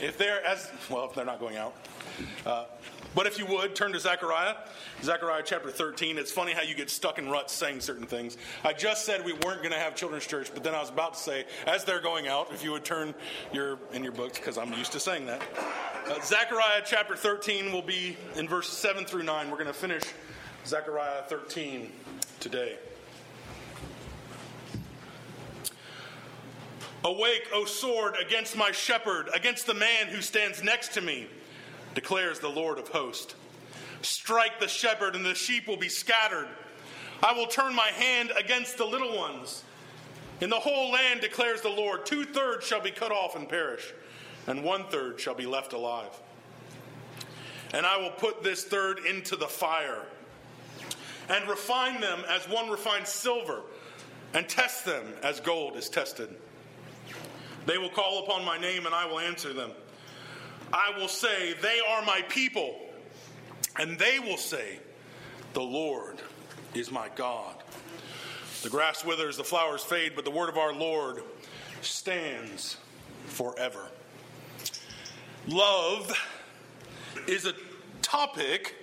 if they're as well, if they're not going out. Uh, but if you would, turn to Zechariah, Zechariah chapter 13. It's funny how you get stuck in ruts saying certain things. I just said we weren't going to have children's church, but then I was about to say, as they're going out, if you would turn your in your books, because I'm used to saying that. Uh, Zechariah chapter 13 will be in verse 7 through 9. We're going to finish Zechariah 13 today. Awake, O sword, against my shepherd, against the man who stands next to me, declares the Lord of hosts. Strike the shepherd, and the sheep will be scattered. I will turn my hand against the little ones. In the whole land, declares the Lord, two thirds shall be cut off and perish, and one third shall be left alive. And I will put this third into the fire, and refine them as one refines silver, and test them as gold is tested. They will call upon my name, and I will answer them. I will say, They are my people. And they will say, The Lord is my God. The grass withers, the flowers fade, but the word of our Lord stands forever. Love is a topic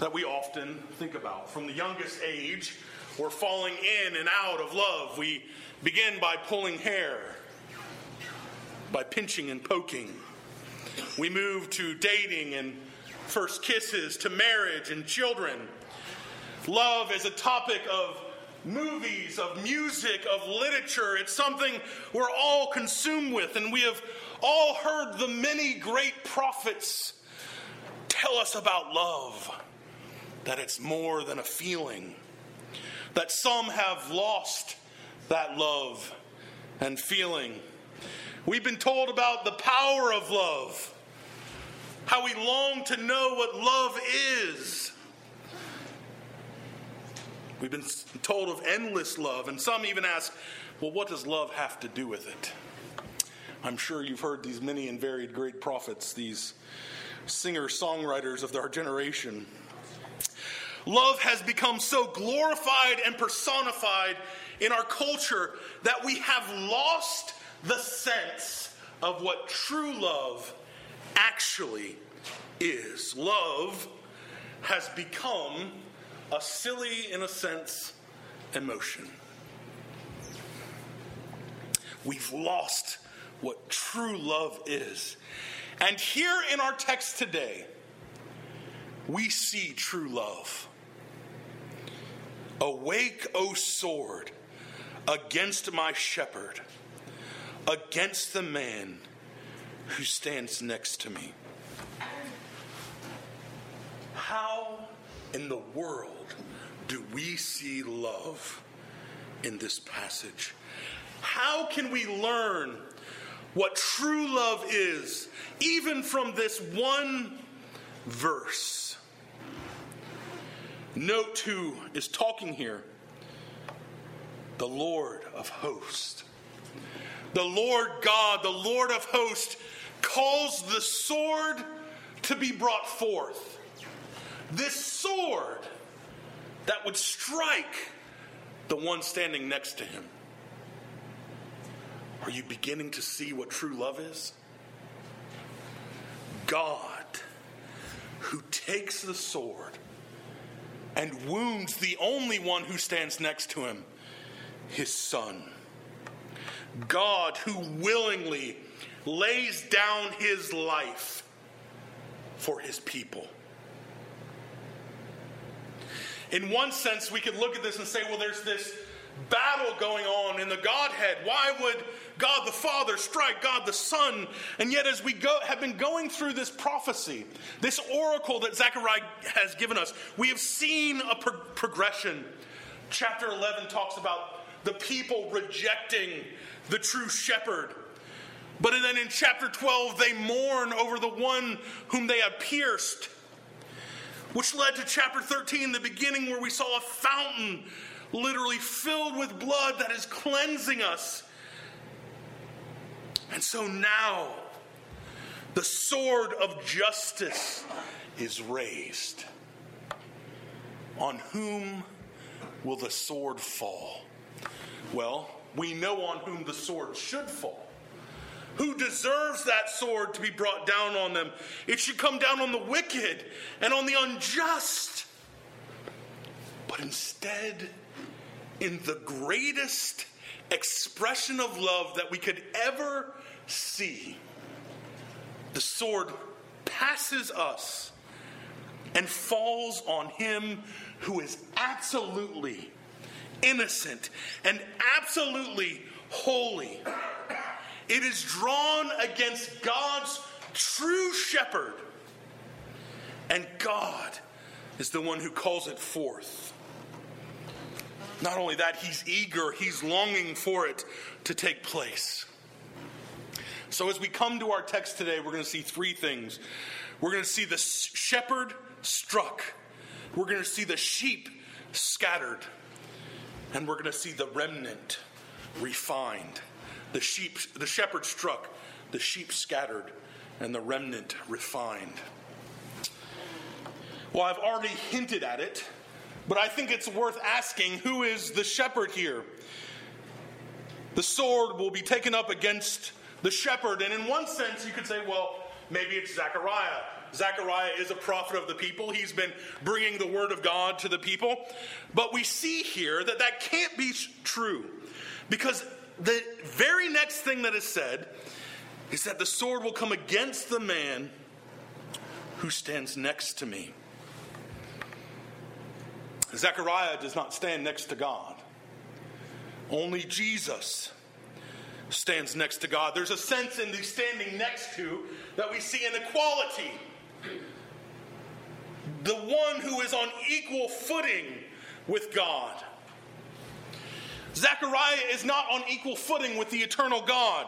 that we often think about. From the youngest age, we're falling in and out of love. We begin by pulling hair, by pinching and poking. We move to dating and first kisses, to marriage and children. Love is a topic of movies, of music, of literature. It's something we're all consumed with, and we have all heard the many great prophets tell us about love that it's more than a feeling, that some have lost that love and feeling. We've been told about the power of love, how we long to know what love is. We've been told of endless love, and some even ask, well, what does love have to do with it? I'm sure you've heard these many and varied great prophets, these singer songwriters of our generation. Love has become so glorified and personified in our culture that we have lost the sense of what true love actually is. Love has become a silly, in a sense, emotion. We've lost what true love is. And here in our text today, we see true love. Awake, O sword, against my shepherd, against the man who stands next to me. How in the world do we see love in this passage? How can we learn what true love is, even from this one verse? Note who is talking here the Lord of hosts. The Lord God, the Lord of hosts, calls the sword to be brought forth. This sword that would strike the one standing next to him. Are you beginning to see what true love is? God, who takes the sword and wounds the only one who stands next to him, his son. God, who willingly lays down his life for his people. In one sense, we could look at this and say, well, there's this battle going on in the Godhead. Why would God the Father strike God the Son? And yet, as we go, have been going through this prophecy, this oracle that Zechariah has given us, we have seen a pro- progression. Chapter 11 talks about the people rejecting the true shepherd. But then in chapter 12, they mourn over the one whom they have pierced which led to chapter 13, the beginning where we saw a fountain literally filled with blood that is cleansing us. And so now, the sword of justice is raised. On whom will the sword fall? Well, we know on whom the sword should fall. who deserves that sword to be brought down on them. It should come down on the wicked and on the unjust. But instead, in the greatest expression of love that we could ever see, the sword passes us and falls on him who is absolutely innocent and absolutely holy. It is drawn against God's true shepherd, and God is the one who calls it forth. Not only that, he's eager, he's longing for it to take place. So, as we come to our text today, we're going to see three things. We're going to see the shepherd struck, we're going to see the sheep scattered, and we're going to see the remnant refined. The sheep, the shepherd struck, the sheep scattered, and the remnant refined. Well, I've already hinted at it, but I think it's worth asking who is the shepherd here? The sword will be taken up against the shepherd, and in one sense, you could say, well, maybe it's Zechariah. Zechariah is a prophet of the people. He's been bringing the word of God to the people. But we see here that that can't be true because the very next thing that is said is that the sword will come against the man who stands next to me. Zechariah does not stand next to God. Only Jesus stands next to God. There's a sense in the standing next to that we see an equality. The one who is on equal footing with God. Zechariah is not on equal footing with the eternal God.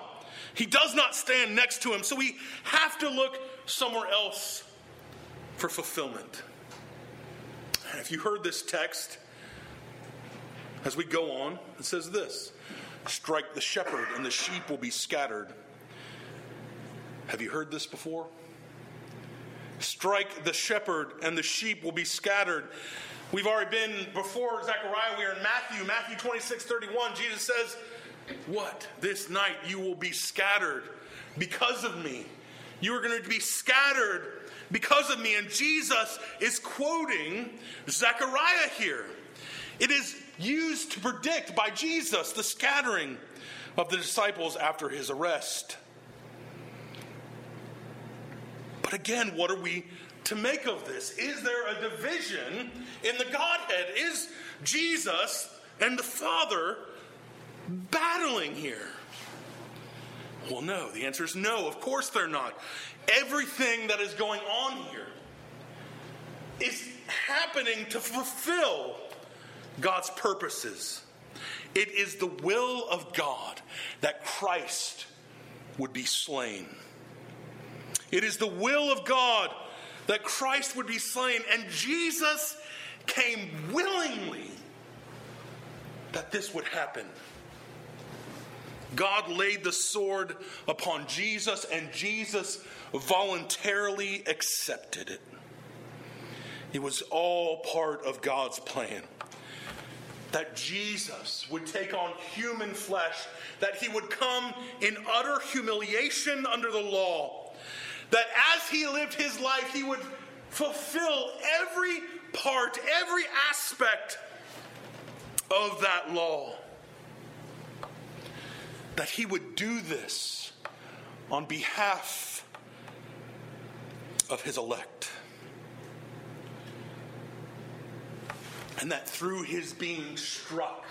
He does not stand next to him, so we have to look somewhere else for fulfillment. And if you heard this text, as we go on, it says this Strike the shepherd, and the sheep will be scattered. Have you heard this before? Strike the shepherd, and the sheep will be scattered. We've already been before Zechariah, we are in Matthew, Matthew 26 31. Jesus says, What? This night you will be scattered because of me. You are going to be scattered because of me. And Jesus is quoting Zechariah here. It is used to predict by Jesus the scattering of the disciples after his arrest. But again, what are we to make of this? Is there a division in the Godhead? Is Jesus and the Father battling here? Well, no. The answer is no. Of course they're not. Everything that is going on here is happening to fulfill God's purposes. It is the will of God that Christ would be slain. It is the will of God that Christ would be slain, and Jesus came willingly that this would happen. God laid the sword upon Jesus, and Jesus voluntarily accepted it. It was all part of God's plan that Jesus would take on human flesh, that he would come in utter humiliation under the law, that as he lived his life, he would fulfill every part, every aspect of that law. That he would do this on behalf of his elect. And that through his being struck,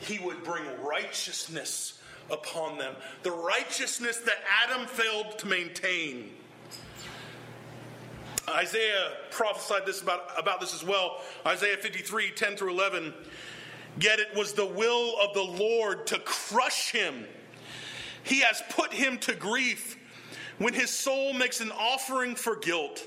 he would bring righteousness upon them. The righteousness that Adam failed to maintain. Isaiah prophesied this about, about this as well. Isaiah 53, 10 through 11. Yet it was the will of the Lord to crush him. He has put him to grief when his soul makes an offering for guilt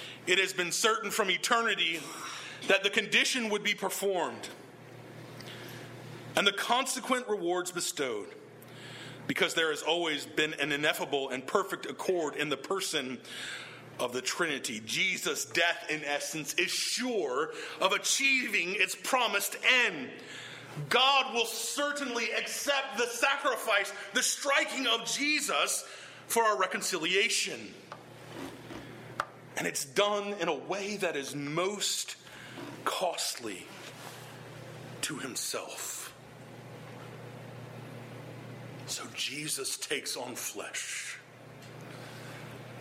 It has been certain from eternity that the condition would be performed and the consequent rewards bestowed because there has always been an ineffable and perfect accord in the person of the Trinity. Jesus' death, in essence, is sure of achieving its promised end. God will certainly accept the sacrifice, the striking of Jesus for our reconciliation. And it's done in a way that is most costly to himself. So Jesus takes on flesh.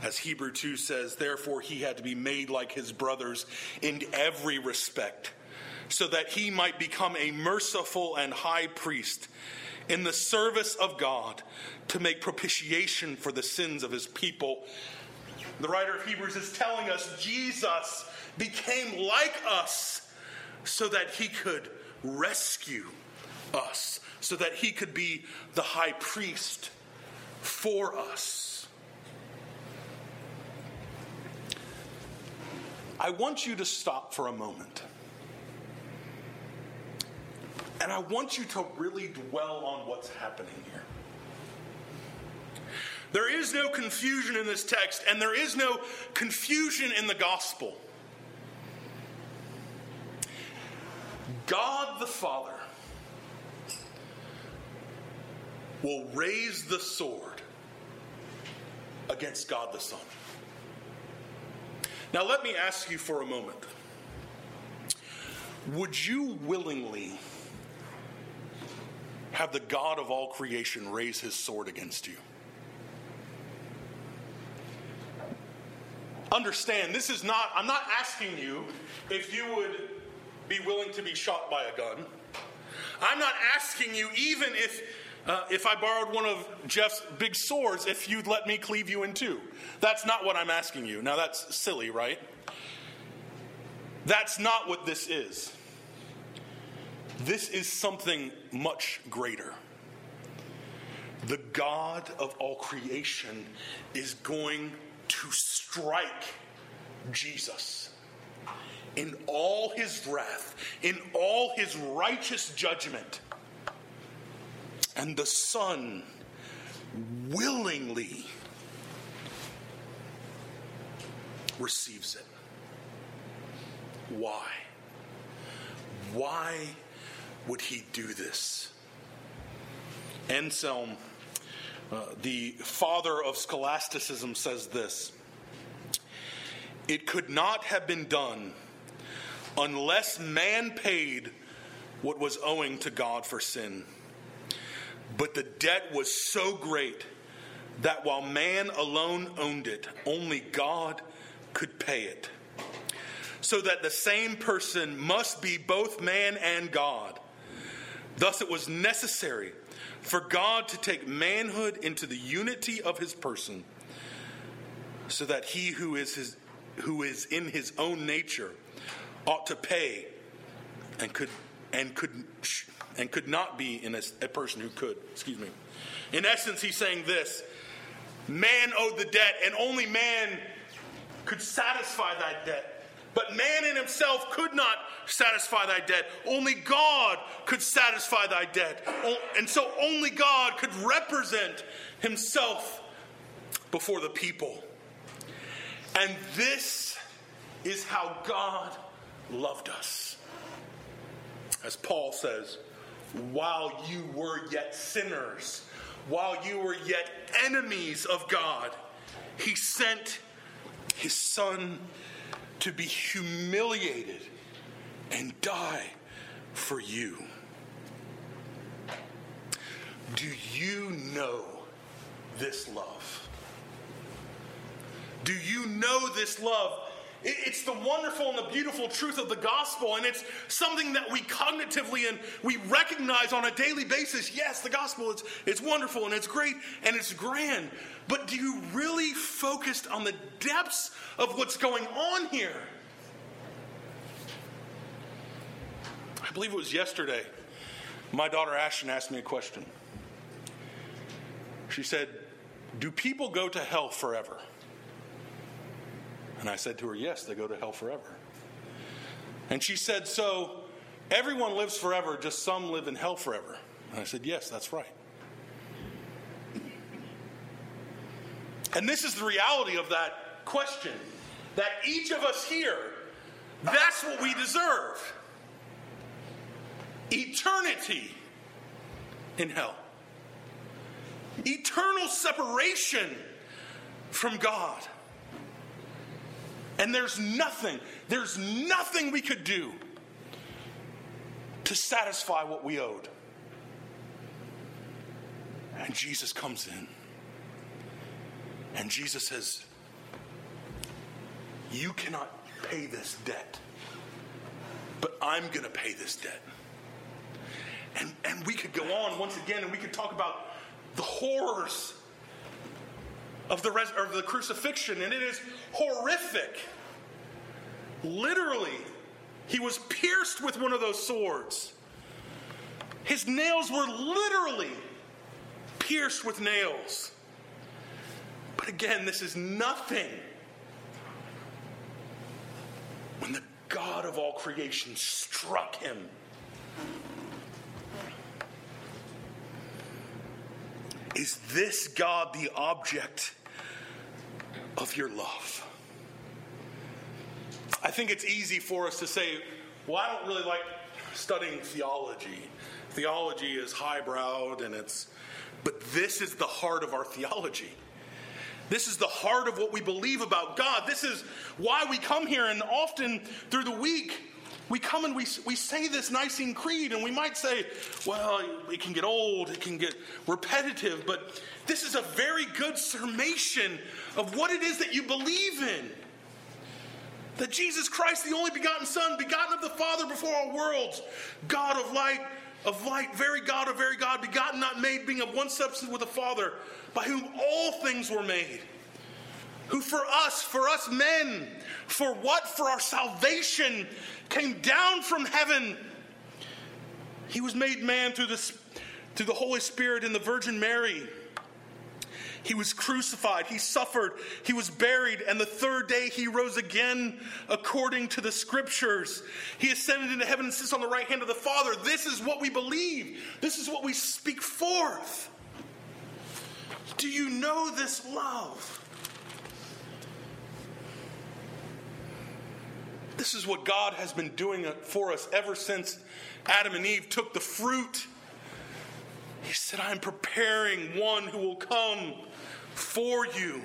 As Hebrew 2 says, therefore he had to be made like his brothers in every respect, so that he might become a merciful and high priest in the service of God to make propitiation for the sins of his people. The writer of Hebrews is telling us Jesus became like us so that he could rescue us, so that he could be the high priest for us. I want you to stop for a moment. And I want you to really dwell on what's happening here. There is no confusion in this text, and there is no confusion in the gospel. God the Father will raise the sword against God the Son. Now, let me ask you for a moment would you willingly have the God of all creation raise his sword against you? Understand, this is not, I'm not asking you if you would be willing to be shot by a gun. I'm not asking you, even if uh, if I borrowed one of Jeff's big swords, if you'd let me cleave you in two. That's not what I'm asking you. Now, that's silly, right? That's not what this is. This is something much greater. The God of all creation is going to strike Jesus in all his wrath, in all his righteous judgment. And the Son willingly receives it. Why? Why would he do this? Anselm, uh, the father of scholasticism, says this It could not have been done unless man paid what was owing to God for sin. But the debt was so great that while man alone owned it, only God could pay it. So that the same person must be both man and God. Thus, it was necessary for God to take manhood into the unity of his person, so that he who is, his, who is in his own nature ought to pay and could and could and could not be in a, a person who could. Excuse me. In essence, he's saying this: man owed the debt, and only man could satisfy that debt. But man in himself could not satisfy thy debt. Only God could satisfy thy debt. And so only God could represent himself before the people. And this is how God loved us. As Paul says, while you were yet sinners, while you were yet enemies of God, he sent his son to be humiliated and die for you. Do you know this love? Do you know this love it's the wonderful and the beautiful truth of the gospel, and it's something that we cognitively and we recognize on a daily basis. Yes, the gospel is it's wonderful and it's great and it's grand. But do you really focus on the depths of what's going on here? I believe it was yesterday. My daughter Ashton asked me a question. She said, Do people go to hell forever? And I said to her, Yes, they go to hell forever. And she said, So everyone lives forever, just some live in hell forever. And I said, Yes, that's right. And this is the reality of that question that each of us here, that's what we deserve eternity in hell, eternal separation from God. And there's nothing, there's nothing we could do to satisfy what we owed. And Jesus comes in. And Jesus says, You cannot pay this debt, but I'm going to pay this debt. And, and we could go on once again and we could talk about the horrors of the, res- of the crucifixion, and it is horrific. Literally, he was pierced with one of those swords. His nails were literally pierced with nails. But again, this is nothing when the God of all creation struck him. Is this God the object of your love? I think it's easy for us to say, well, I don't really like studying theology. Theology is highbrowed and it's, but this is the heart of our theology. This is the heart of what we believe about God. This is why we come here, and often through the week, we come and we, we say this Nicene Creed, and we might say, well, it can get old, it can get repetitive, but this is a very good summation of what it is that you believe in. That Jesus Christ, the only begotten Son, begotten of the Father before all worlds, God of light, of light, very God of very God, begotten, not made, being of one substance with the Father, by whom all things were made. Who for us, for us men, for what? For our salvation, came down from heaven. He was made man through, the through the Holy Spirit and the Virgin Mary. He was crucified, he suffered, he was buried, and the third day he rose again according to the scriptures. He ascended into heaven and sits on the right hand of the Father. This is what we believe, this is what we speak forth. Do you know this love? This is what God has been doing uh, for us ever since Adam and Eve took the fruit. He said, I'm preparing one who will come for you.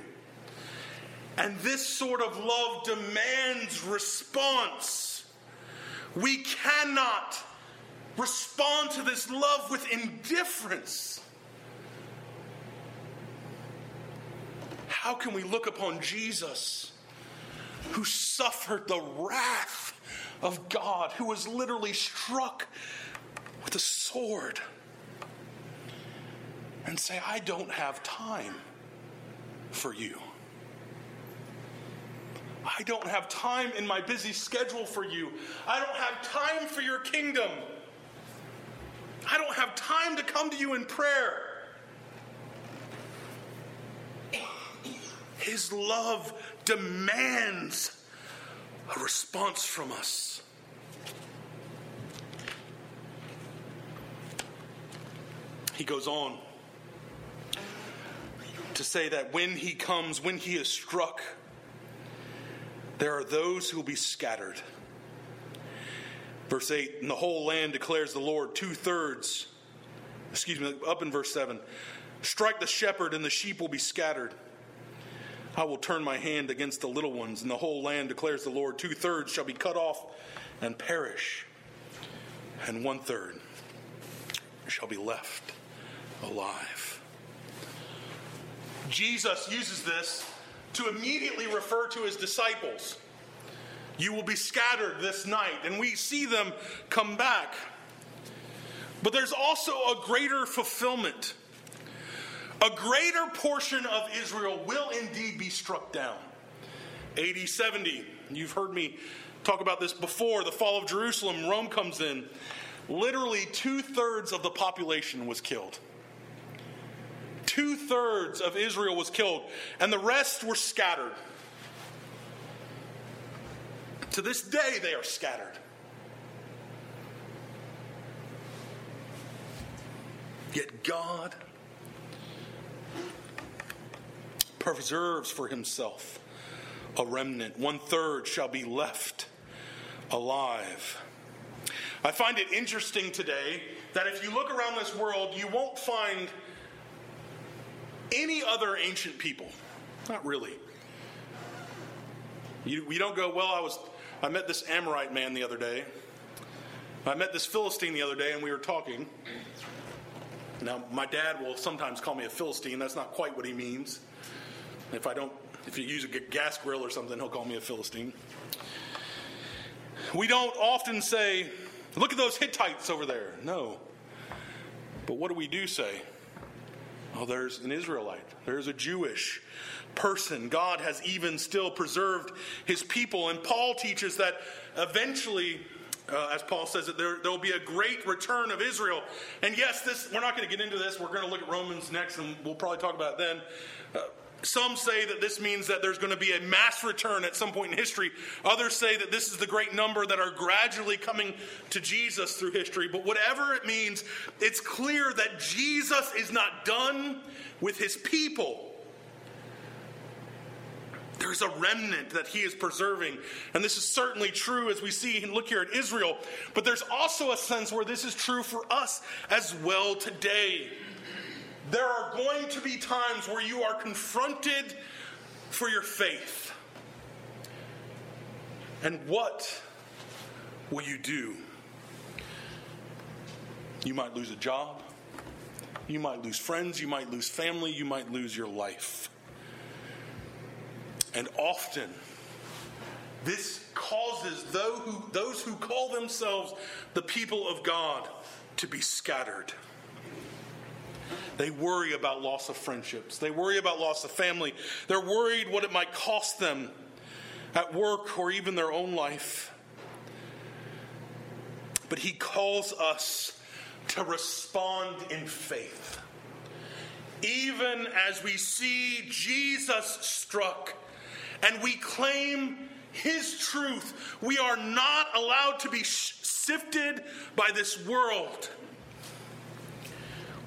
And this sort of love demands response. We cannot respond to this love with indifference. How can we look upon Jesus, who suffered the wrath of God, who was literally struck with a sword, and say, I don't have time? for you. I don't have time in my busy schedule for you. I don't have time for your kingdom. I don't have time to come to you in prayer. His love demands a response from us. He goes on to say that when he comes, when he is struck, there are those who will be scattered. Verse 8, and the whole land declares the Lord, two thirds, excuse me, up in verse 7 strike the shepherd, and the sheep will be scattered. I will turn my hand against the little ones, and the whole land declares the Lord, two thirds shall be cut off and perish, and one third shall be left alive. Jesus uses this to immediately refer to his disciples. You will be scattered this night, and we see them come back. But there's also a greater fulfillment. A greater portion of Israel will indeed be struck down. AD 70, you've heard me talk about this before. The fall of Jerusalem, Rome comes in. Literally, two thirds of the population was killed two thirds of Israel was killed, and the rest were scattered. To this day, they are scattered. Yet God preserves for himself a remnant. One third shall be left alive. I find it interesting today that if you look around this world, you won't find any other ancient people. Not really. You, don't go, well, I was I met this Amorite man the other day. I met this Philistine the other day and we were talking. Now, my dad will sometimes call me a Philistine. That's not quite what he means. If I don't, if you use a gas grill or something, he'll call me a Philistine. We don't often say, look at those Hittites over there. No. But what do we do say? Oh, there's an Israelite, there's a Jewish person. God has even still preserved his people. And Paul teaches that eventually, uh, as Paul says it, there will be a great return of Israel. And yes, this we're not going to get into this. We're going to look at Romans next, and we'll probably talk about it then. Uh, some say that this means that there's going to be a mass return at some point in history. Others say that this is the great number that are gradually coming to Jesus through history. But whatever it means, it's clear that Jesus is not done with his people. There's a remnant that he is preserving. And this is certainly true as we see and look here at Israel. But there's also a sense where this is true for us as well today. There are going to be times where you are confronted for your faith. And what will you do? You might lose a job. You might lose friends. You might lose family. You might lose your life. And often, this causes those who, those who call themselves the people of God to be scattered. They worry about loss of friendships. They worry about loss of family. They're worried what it might cost them at work or even their own life. But he calls us to respond in faith. Even as we see Jesus struck and we claim his truth, we are not allowed to be sifted by this world.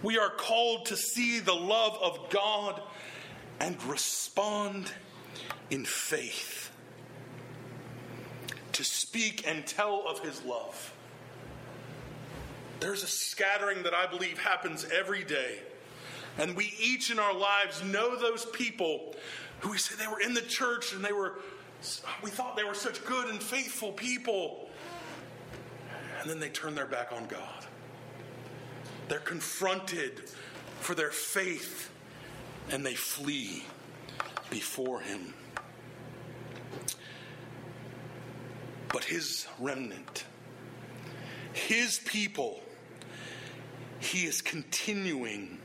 We are called to see the love of God and respond in faith, to speak and tell of his love. There's a scattering that I believe happens every day. And we each in our lives know those people who we say they were in the church and they were, we thought they were such good and faithful people. And then they turn their back on God. They're confronted for their faith and they flee before him. But his remnant, his people, he is continuing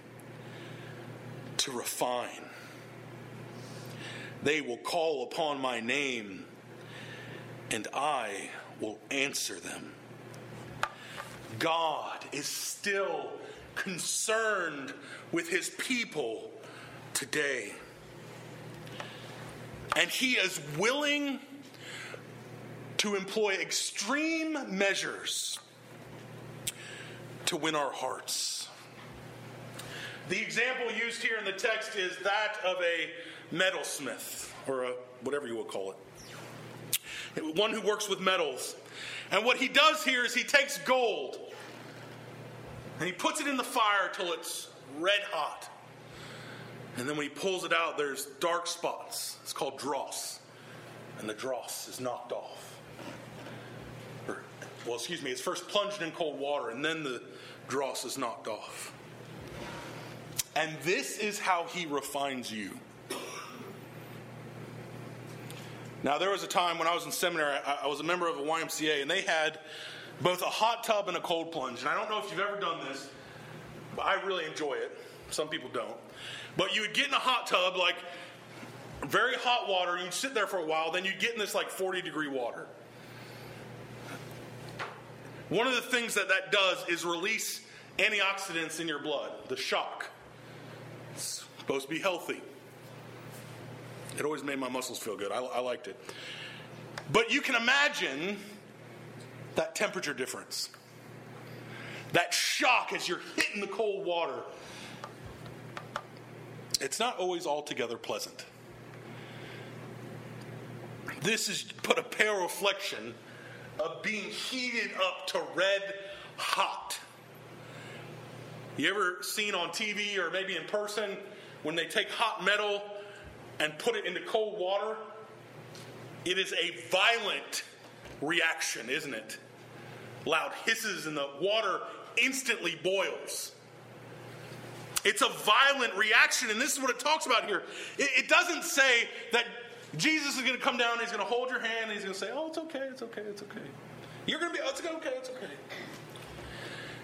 to refine. They will call upon my name, and I will answer them. God is still concerned with his people today. And he is willing to employ extreme measures to win our hearts. The example used here in the text is that of a metalsmith, or a, whatever you will call it. One who works with metals. And what he does here is he takes gold and he puts it in the fire till it's red hot. And then when he pulls it out, there's dark spots. It's called dross. And the dross is knocked off. Or, well, excuse me, it's first plunged in cold water, and then the dross is knocked off. And this is how he refines you. Now, there was a time when I was in seminary, I, was a member of a YMCA, and they had both a hot tub and a cold plunge. And I don't know if you've ever done this, but I really enjoy it. Some people don't. But you would get in a hot tub, like very hot water, and you'd sit there for a while, then you'd get in this like 40 degree water. One of the things that that does is release antioxidants in your blood, the shock. It's supposed to be healthy. It always made my muscles feel good. I, I liked it. But you can imagine that temperature difference. That shock as you're hitting the cold water. It's not always altogether pleasant. This is but a pale reflection of being heated up to red hot. You ever seen on TV or maybe in person when they take hot metal and put it into cold water? It is a violent reaction, isn't it? Loud hisses and the water instantly boils. It's a violent reaction, and this is what it talks about here. It, it doesn't say that Jesus is going to come down, he's going to hold your hand, and he's going to say, Oh, it's okay, it's okay, it's okay. You're going to be, oh, it's okay, it's okay.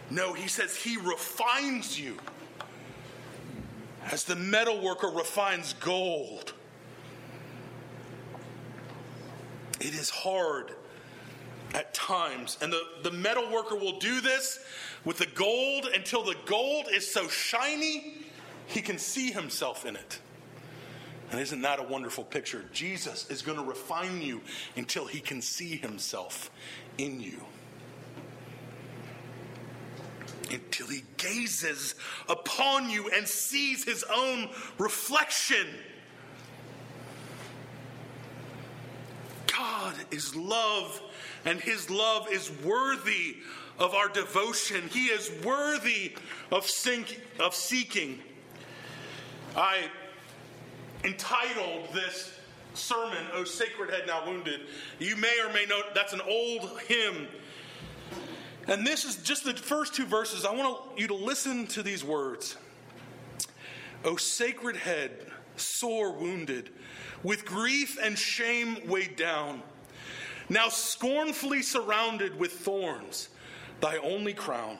No, he says he refines you as the metal worker refines gold. It is hard at times. And the, the metal worker will do this with the gold until the gold is so shiny he can see himself in it. And isn't that a wonderful picture? Jesus is going to refine you until he can see himself in you. Until he gazes upon you and sees his own reflection. God is love, and his love is worthy of our devotion. He is worthy of, sink, of seeking. I entitled this sermon, O Sacred Head Now Wounded. You may or may not, that's an old hymn. And this is just the first two verses. I want you to listen to these words. O sacred head, sore wounded, with grief and shame weighed down, now scornfully surrounded with thorns, thy only crown.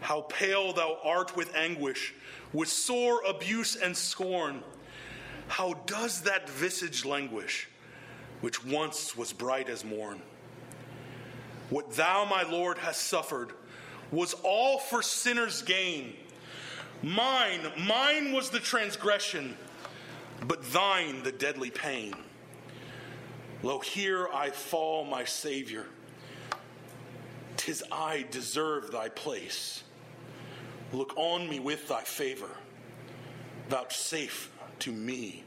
How pale thou art with anguish, with sore abuse and scorn. How does that visage languish, which once was bright as morn? What thou, my Lord, hast suffered was all for sinners' gain. Mine, mine was the transgression but thine the deadly pain. Lo, here I fall, my Savior. Tis I deserve thy place. Look on me with thy favor. Vouchsafe to me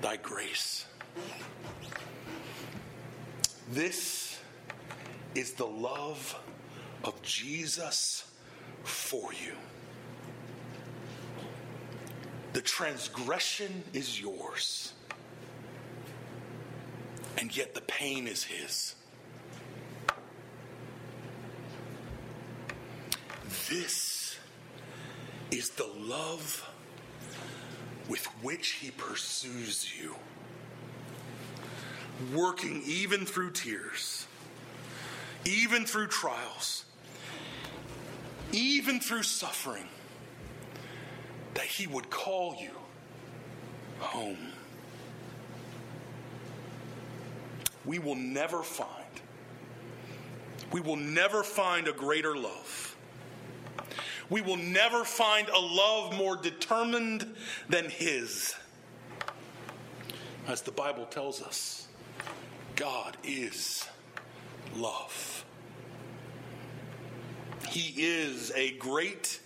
thy grace. This is the love of Jesus for you. The transgression is yours, and yet the pain is his. This is the love with which he pursues you, working even through tears, even through trials, even through suffering that He would call you home. We will never find, we will never find a greater love. We will never find a love more determined than His. As the Bible tells us, God is love. He is a great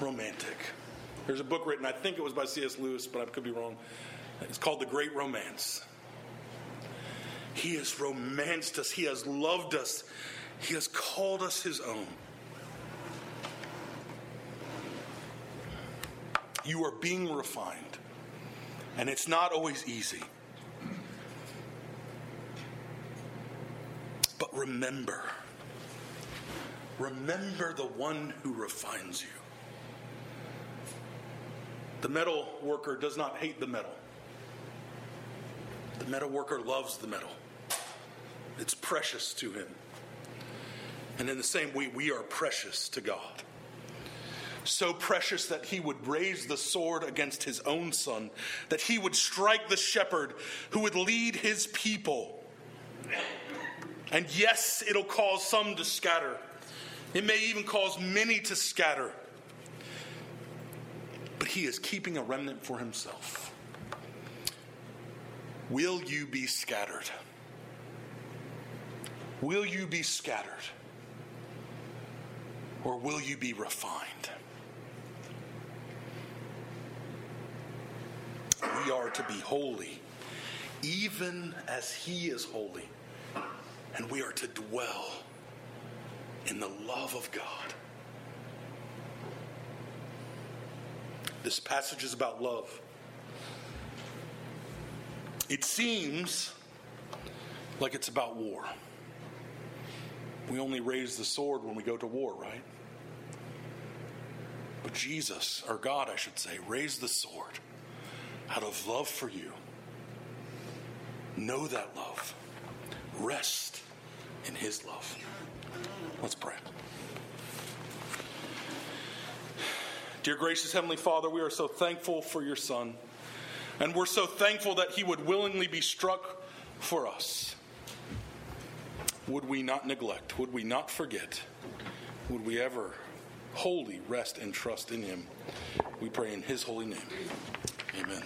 romantic. There's a book written, I think it was by C.S. Lewis, but I could be wrong. It's called The Great Romance. He has romanced us, He has loved us, He has called us His own. You are being refined, and it's not always easy. But remember, remember the one who refines you. The metal worker does not hate the metal. The metal worker loves the metal. It's precious to him. And in the same way, we are precious to God. So precious that he would raise the sword against his own son, that he would strike the shepherd who would lead his people. And yes, it'll cause some to scatter. It may even cause many to scatter. but he is keeping a remnant for himself. Will you be scattered? Will you be scattered? Or will you be refined? We are to be holy, even as He is holy. And we are to dwell in the love of God. This passage is about love. It seems like it's about war. We only raise the sword when we go to war, right? But Jesus, or God, I should say, raised the sword out of love for you. Know that love. Rest in His love. Let's pray. Dear gracious Heavenly Father, we are so thankful for your Son, and we're so thankful that He would willingly be struck for us. Would we not neglect? Would we not forget? Would we ever wholly rest and trust in Him? We pray in His holy name. Amen.